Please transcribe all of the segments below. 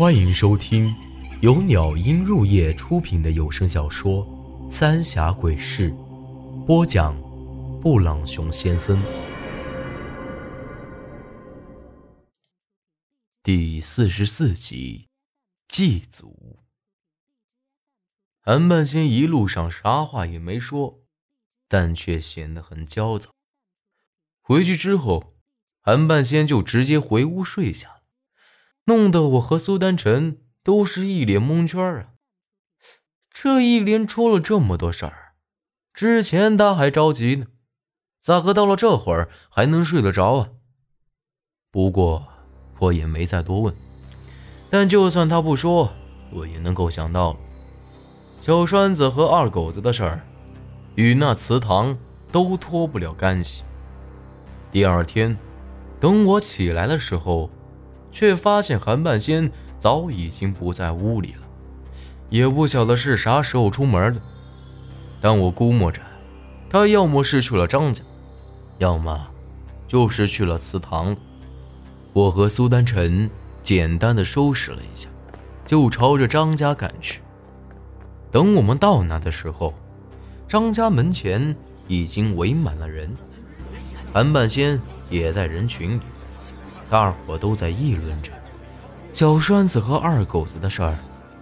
欢迎收听由鸟音入夜出品的有声小说《三峡鬼事》，播讲：布朗熊先生。第四十四集，祭祖。韩半仙一路上啥话也没说，但却显得很焦躁。回去之后，韩半仙就直接回屋睡下了，弄得我和苏丹晨都是一脸蒙圈啊！这一连出了这么多事儿，之前他还着急呢，咋个到了这会儿还能睡得着啊？不过我也没再多问，但就算他不说，我也能够想到了，小栓子和二狗子的事儿，与那祠堂都脱不了干系。第二天，等我起来的时候，却发现韩半仙早已经不在屋里了，也不晓得是啥时候出门的。但我估摸着，他要么是去了张家，要么就是去了祠堂。我和苏丹晨简单的收拾了一下，就朝着张家赶去。等我们到那的时候，张家门前已经围满了人。韩半仙也在人群里，大伙都在议论着小栓子和二狗子的事儿。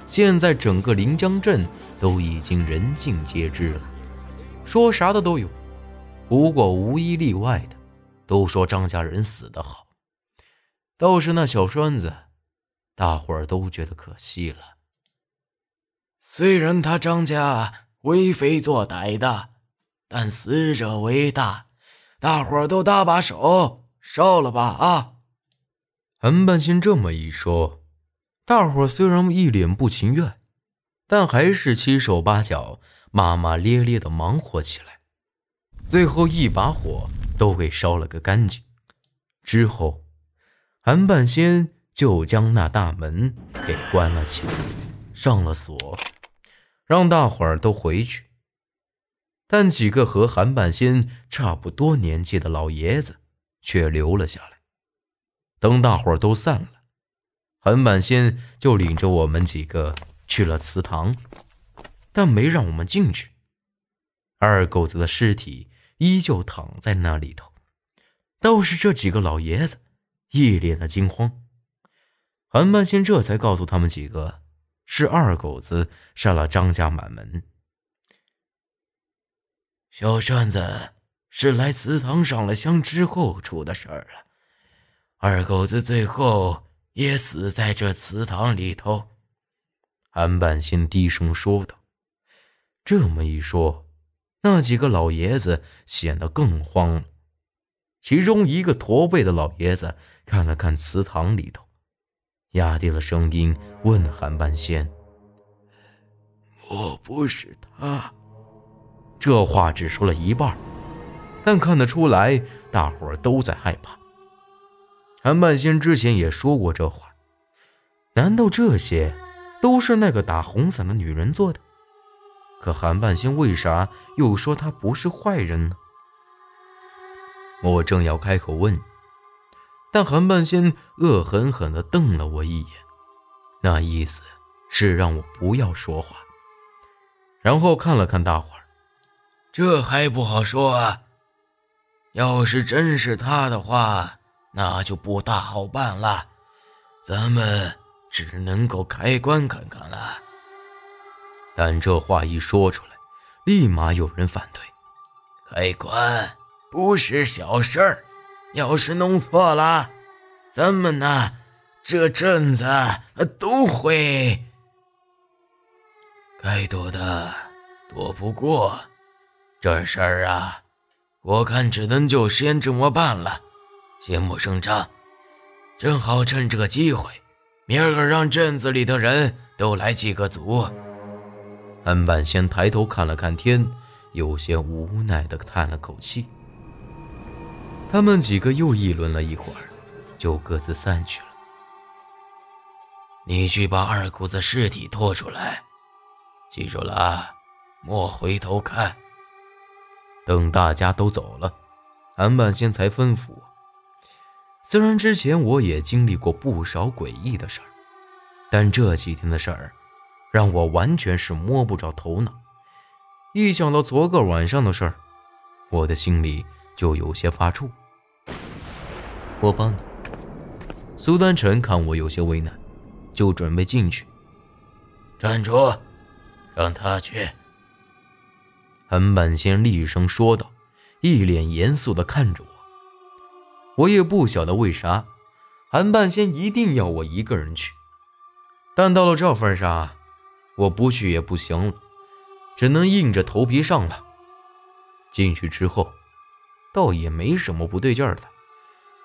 现在整个临江镇都已经人尽皆知了，说啥的都有。不过无一例外的，都说张家人死得好。倒是那小栓子，大伙儿都觉得可惜了。虽然他张家为非作歹的，但死者为大。大伙儿都搭把手，烧了吧！啊！韩半仙这么一说，大伙虽然一脸不情愿，但还是七手八脚、骂骂咧咧的忙活起来。最后一把火都给烧了个干净。之后，韩半仙就将那大门给关了起来，上了锁，让大伙儿都回去。但几个和韩半仙差不多年纪的老爷子却留了下来。等大伙儿都散了，韩半仙就领着我们几个去了祠堂，但没让我们进去。二狗子的尸体依旧躺在那里头，倒是这几个老爷子一脸的惊慌。韩半仙这才告诉他们几个，是二狗子杀了张家满门。小栓子是来祠堂上了香之后出的事儿了，二狗子最后也死在这祠堂里头。韩半仙低声说道。这么一说，那几个老爷子显得更慌了。其中一个驼背的老爷子看了看祠堂里头，压低了声音问韩半仙：“莫不是他？”这话只说了一半，但看得出来，大伙儿都在害怕。韩半仙之前也说过这话，难道这些都是那个打红伞的女人做的？可韩半仙为啥又说她不是坏人呢？我正要开口问，但韩半仙恶狠狠地瞪了我一眼，那意思是让我不要说话，然后看了看大伙儿。这还不好说啊！要是真是他的话，那就不大好办了。咱们只能够开棺看看了。但这话一说出来，立马有人反对：开棺不是小事儿，要是弄错了，咱们呢这阵子都会该躲的躲不过。这事儿啊，我看只能就先这么办了，先不声张。正好趁这个机会，明儿个让镇子里的人都来祭个祖。韩半仙抬头看了看天，有些无奈地叹了口气。他们几个又议论了一会儿，就各自散去了。你去把二姑子尸体拖出来，记住了啊，莫回头看。等大家都走了，韩半仙才吩咐：“虽然之前我也经历过不少诡异的事儿，但这几天的事儿，让我完全是摸不着头脑。一想到昨个晚上的事儿，我的心里就有些发怵。我帮你。苏丹臣看我有些为难，就准备进去。站住，让他去。韩半仙厉声说道，一脸严肃地看着我。我也不晓得为啥，韩半仙一定要我一个人去。但到了这份上，我不去也不行了，只能硬着头皮上了。进去之后，倒也没什么不对劲儿的，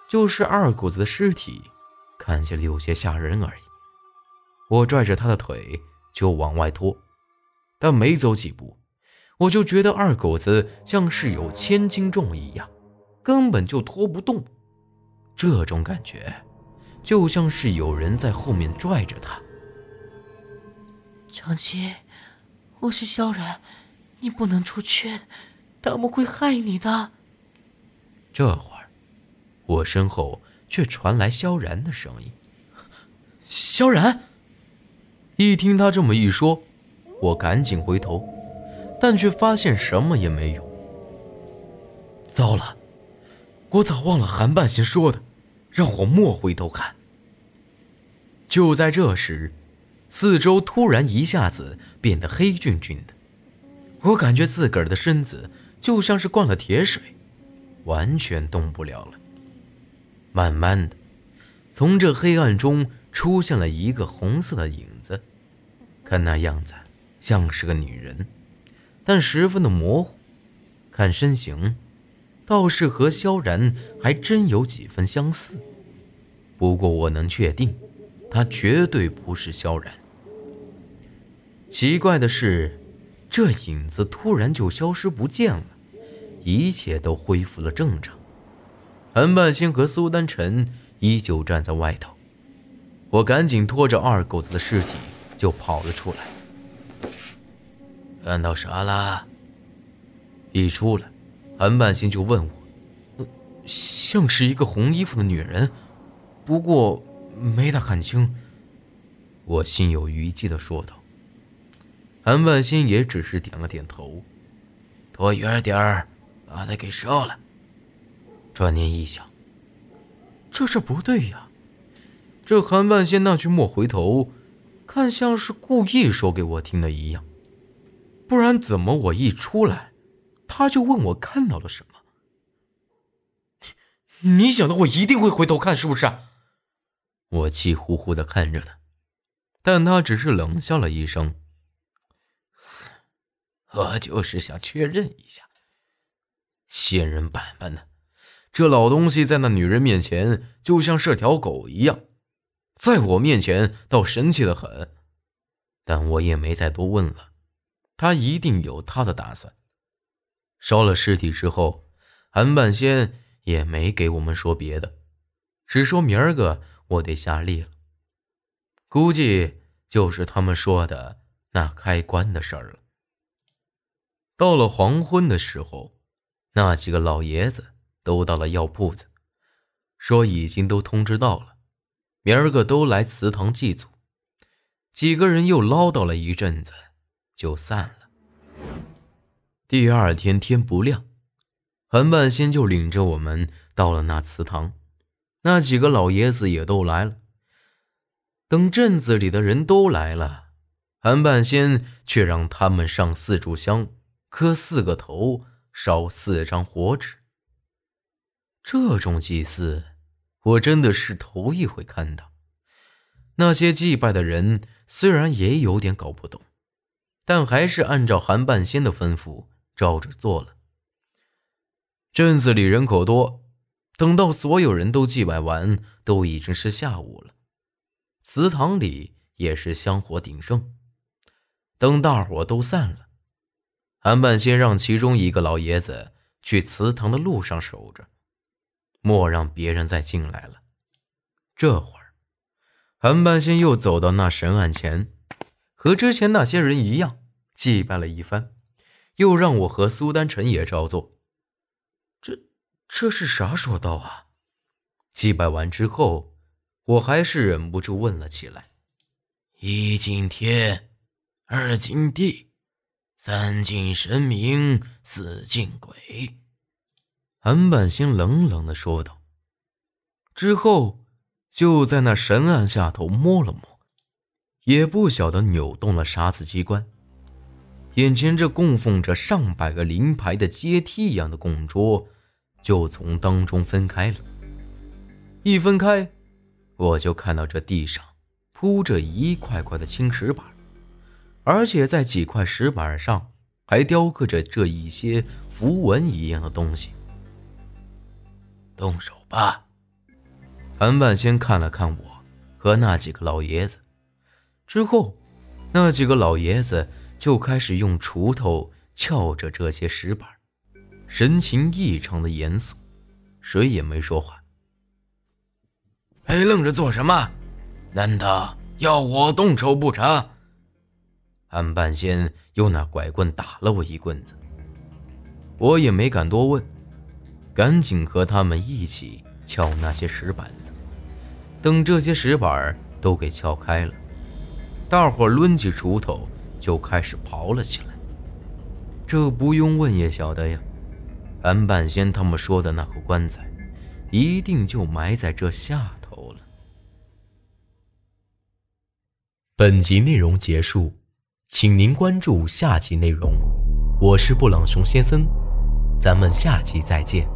就是二狗子的尸体看起来有些吓人而已。我拽着他的腿就往外拖，但没走几步，我就觉得二狗子像是有千斤重一样，根本就拖不动。这种感觉，就像是有人在后面拽着他。长青，我是萧然，你不能出去，他们会害你的。这会儿，我身后却传来萧然的声音。萧然，一听他这么一说，我赶紧回头，但却发现什么也没有。糟了，我早忘了韩半仙说的，让我莫回头看。就在这时。四周突然一下子变得黑黢黢的，我感觉自个儿的身子就像是灌了铁水，完全动不了了。慢慢的，从这黑暗中出现了一个红色的影子，看那样子像是个女人，但十分的模糊。看身形，倒是和萧然还真有几分相似。不过我能确定，他绝对不是萧然。奇怪的是，这影子突然就消失不见了，一切都恢复了正常。韩半仙和苏丹晨依旧站在外头，我赶紧拖着二狗子的尸体就跑了出来。看到啥了？一出来，韩半仙就问我：“像是一个红衣服的女人，不过没大看清。”我心有余悸地说道。韩万新也只是点了点头，躲远点儿，把他给烧了。转念一想，这事不对呀，这韩万仙那句莫回头，看像是故意说给我听的一样，不然怎么我一出来，他就问我看到了什么？你想的我一定会回头看是不是？我气呼呼的看着他，但他只是冷笑了一声。我就是想确认一下，仙人板板的，这老东西在那女人面前就像是条狗一样，在我面前倒神气的很。但我也没再多问了，他一定有他的打算。烧了尸体之后，韩半仙也没给我们说别的，只说明儿个我得下力了。估计就是他们说的那开棺的事儿了。到了黄昏的时候，那几个老爷子都到了药铺子，说已经都通知到了，明儿个都来祠堂祭祖。几个人又唠叨了一阵子，就散了。第二天天不亮，韩半仙就领着我们到了那祠堂，那几个老爷子也都来了。等镇子里的人都来了，韩半仙却让他们上四炷香。磕四个头，烧四张火纸。这种祭祀，我真的是头一回看到。那些祭拜的人虽然也有点搞不懂，但还是按照韩半仙的吩咐照着做了。镇子里人口多，等到所有人都祭拜完，都已经是下午了。祠堂里也是香火鼎盛。等大伙都散了。韩半仙让其中一个老爷子去祠堂的路上守着，莫让别人再进来了。这会儿，韩半仙又走到那神案前，和之前那些人一样祭拜了一番，又让我和苏丹臣也照做。这这是啥说道啊？祭拜完之后，我还是忍不住问了起来。一敬天，二敬地，三敬神明，四敬鬼。韩半仙冷冷的说道。之后，就在那神案下头摸了摸，也不晓得扭动了啥子机关，眼前这供奉着上百个灵牌的阶梯一样的供桌，就从当中分开了。一分开，我就看到这地上铺着一块块的青石板，而且在几块石板上还雕刻着这一些符文一样的东西。动手吧。韩半仙看了看我和那几个老爷子，之后，那几个老爷子就开始用锄头撬着这些石板，神情异常的严肃，谁也没说话。还愣着做什么？难道要我动手不成？韩半仙又拿拐棍打了我一棍子，我也没敢多问，赶紧和他们一起撬那些石板子。等这些石板都给撬开了，大伙抡起锄头就开始刨了起来。这不用问也晓得呀，安半仙他们说的那口棺材，一定就埋在这下头了。本集内容结束，请您关注下集内容。我是布朗熊先生，咱们下集再见。